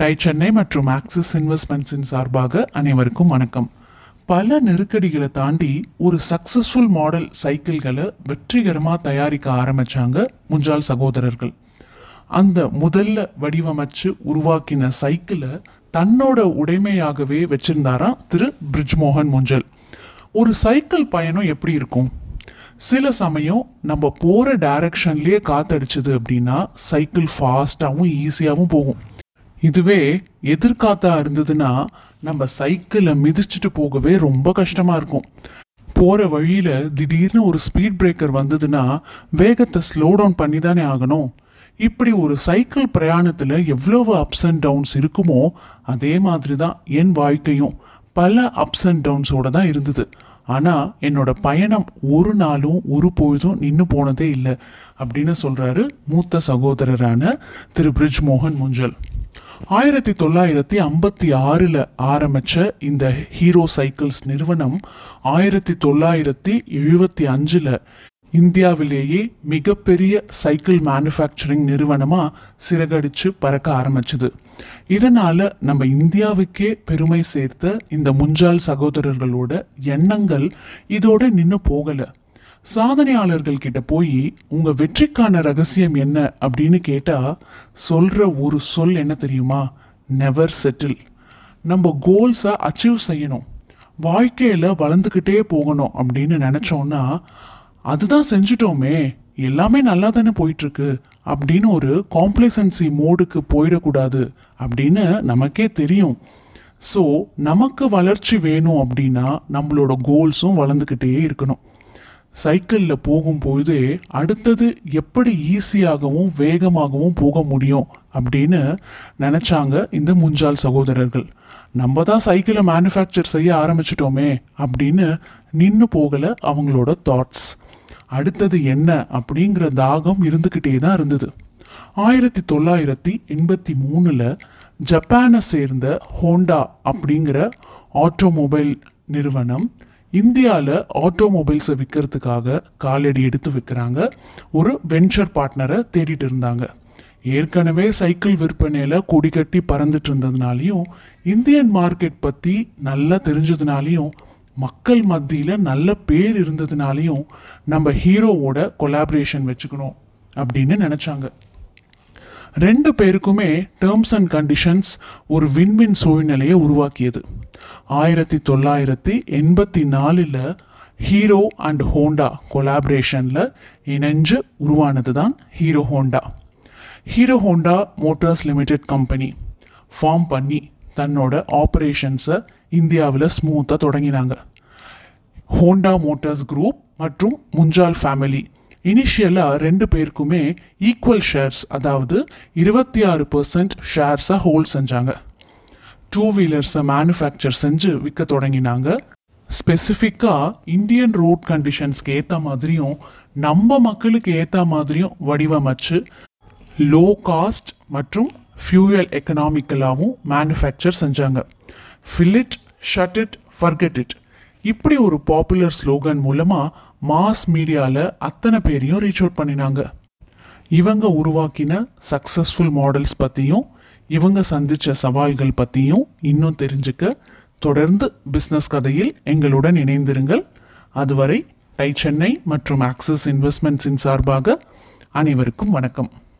Tie Chennai மற்றும் axis இன்வெஸ்ட்மெண்ட்ஸின் சார்பாக அனைவருக்கும் வணக்கம். பல நெருக்கடிகளை தாண்டி ஒரு சக்சஸ்ஃபுல் மாடல் சைக்கிள்களை வெற்றிகரமாக தயாரிக்க ஆரம்பிச்சாங்க முஞ்சால் சகோதரர்கள். அந்த முதல்ல வடிவமைச்சு உருவாக்கின சைக்கிளை தன்னோட உடைமையாகவே வச்சிருந்தாராம் திரு பிரிஜ்மோகன் முஞ்சல். ஒரு சைக்கிள் பயணம் எப்படி இருக்கும்? சில சமயம் நம்ம போகிற டைரக்ஷன்லேயே காத்தடிச்சது அப்படின்னா சைக்கிள் ஃபாஸ்ட்டாகவும் ஈஸியாகவும் போகும். இதுவே எதிர்காத்தா இருந்ததுன்னா நம்ம சைக்கிளை மிதிச்சிட்டு போகவே ரொம்ப கஷ்டமாக இருக்கும். போகிற வழியில் திடீர்னு ஒரு ஸ்பீட் பிரேக்கர் வந்ததுன்னா வேகத்தை ஸ்லோ டவுன் பண்ணி தானே ஆகணும். இப்படி ஒரு சைக்கிள் பிரயாணத்தில் எவ்வளவு அப்ஸ் அண்ட் டவுன்ஸ் இருக்குமோ அதே மாதிரி தான் என் வாழ்க்கையும். பல அப்ஸ் அண்ட் டவுன்ஸோட தான் இருந்தது. ஆனால் என்னோட பயணம் ஒரு நாளும் ஒரு பொழுதும் நின்று போனதே இல்லை. அப்படின்னு சொல்கிறாரு மூத்த சகோதரரான திரு பிரிஜ் மோகன் முஞ்சல். ஆயிரத்தி தொள்ளாயிரத்தி ஐம்பத்தி ஆறில் ஆரம்பித்த இந்த ஹீரோ சைக்கிள்ஸ் நிறுவனம் ஆயிரத்தி தொள்ளாயிரத்தி எழுபத்தி அஞ்சில் இந்தியாவிலேயே மிகப்பெரிய சைக்கிள் மேனுஃபேக்சரிங் நிறுவனமாக சிறகடிச்சு பறக்க ஆரம்பிச்சது. இதனால் நம்ம இந்தியாவுக்கே பெருமை சேர்த்த இந்த முஞ்சால் சகோதரர்களோட எண்ணங்கள் இதோட நின்று போகலை. சாதனையாளர்கள் கிட்ட போய் உங்க வெற்றிக்கான ரகசியம் என்ன? அப்படின்னு கேட்டா சொல்ற ஒரு சொல் என்ன தெரியுமா? நெவர் செட்டில் நம்ம கோல்ஸை அச்சீவ் செய்யணும். வாழ்க்கையில வளர்ந்துக்கிட்டே போகணும் அப்படின்னு நினைச்சோம்னா அதுதான் செஞ்சுட்டோமே எல்லாமே நல்லா தானே போயிட்டுருக்கு அப்படின்னு ஒரு காம்ப்ளசன்சி மோடுக்கு போயிடக்கூடாது அப்படின்னு நமக்கே தெரியும். ஸோ நமக்கு வளர்ச்சி வேணும் அப்படின்னா நம்மளோட கோல்ஸும் வளர்ந்துக்கிட்டே இருக்கணும். சைக்கிளில் போகும்பொழுது அடுத்தது எப்படி ஈஸியாகவும் வேகமாகவும் போக முடியும் அப்படின்னு நினச்சாங்க இந்த முஞ்சால் சகோதரர்கள். நம்ம தான் சைக்கிளை மேனுஃபேக்சர் செய்ய ஆரம்பிச்சிட்டோமே அப்படின்னு நின்று போகலை அவங்களோட தாட்ஸ் அடுத்தது என்ன அப்படிங்கிற தாகம் இருந்துக்கிட்டே தான் இருந்தது. ஆயிரத்தி தொள்ளாயிரத்தி எண்பத்தி மூணில் ஜப்பானை சேர்ந்த ஹோண்டா அப்படிங்கிற ஆட்டோமொபைல் நிறுவனம் இந்தியாவில் ஆட்டோமொபைல்ஸை விற்கிறதுக்காக காலடி எடுத்து வைக்கிறாங்க. ஒரு வென்ச்சர் பார்ட்னரை தேடிட்டு இருந்தாங்க. ஏற்கனவே சைக்கிள் விற்பனையில் கொடி கட்டி பறந்துட்டு இருந்ததுனாலையும் இந்தியன் மார்க்கெட் பற்றி நல்லா தெரிஞ்சதுனாலையும் மக்கள் மத்தியில் நல்ல பேர் இருந்ததுனாலையும் நம்ம ஹீரோவோட கொலாபரேஷன் வச்சுக்கணும் அப்படின்னு நினச்சாங்க. ரெண்டு பேருக்குமே டேர்ம்ஸ் அண்ட் கண்டிஷன்ஸ் ஒரு விண்வின் சூழ்நிலையை உருவாக்கியது. ஆயிரத்தி தொள்ளாயிரத்தி எண்பத்தி நாலில் ஹீரோ அண்ட் ஹோண்டா கொலாபரேஷனில் இணைஞ்சு உருவானது தான் Hero Honda Hero Honda Motors Limited company form பண்ணி தன்னோட ஆப்ரேஷன்ஸை இந்தியாவில் ஸ்மூத்தாக தொடங்கினாங்க. ஹோண்டா மோட்டார்ஸ் குரூப் மற்றும் முஞ்சால் ஃபேமிலி இனிஷியலாக ரெண்டு பேருக்குமே ஈக்குவல் ஷேர்ஸ் அதாவது இருபத்தி ஆறு பர்சன்ட் ஷேர்ஸை ஹோல்ட் செஞ்சாங்க. டூ வீலர்ஸை மேனுஃபேக்சர் செஞ்சு விற்க தொடங்கினாங்க. ஸ்பெசிஃபிக்காக இந்தியன் ரோட் கண்டிஷன்ஸ்க்கு ஏற்ற மாதிரியும் நம்ம மக்களுக்கு ஏற்ற மாதிரியும் வடிவமைச்சு லோ காஸ்ட் மற்றும் ஃபியூயல் எக்கனாமிக்கலாகவும் மேனுஃபேக்சர் செஞ்சாங்க. Fill it shut it forget it இப்படி ஒரு பாப்புலர் ஸ்லோகன் மூலமாக மாஸ் மீடியாவில் அத்தனை பேரையும் ரீச் அவுட் பண்ணினாங்க. இவங்க உருவாக்கின சக்ஸஸ்ஃபுல் மாடல்ஸ் பற்றியும் இவங்க சந்தித்த சவால்கள் பற்றியும் இன்னும் தெரிஞ்சுக்க தொடர்ந்து பிஸ்னஸ் கதையில் எங்களுடன் இணைந்திருங்கள். அதுவரை டை சென்னை மற்றும் ஆக்சிஸ் இன்வெஸ்ட்மெண்ட்ஸின் சார்பாக அனைவருக்கும் வணக்கம்.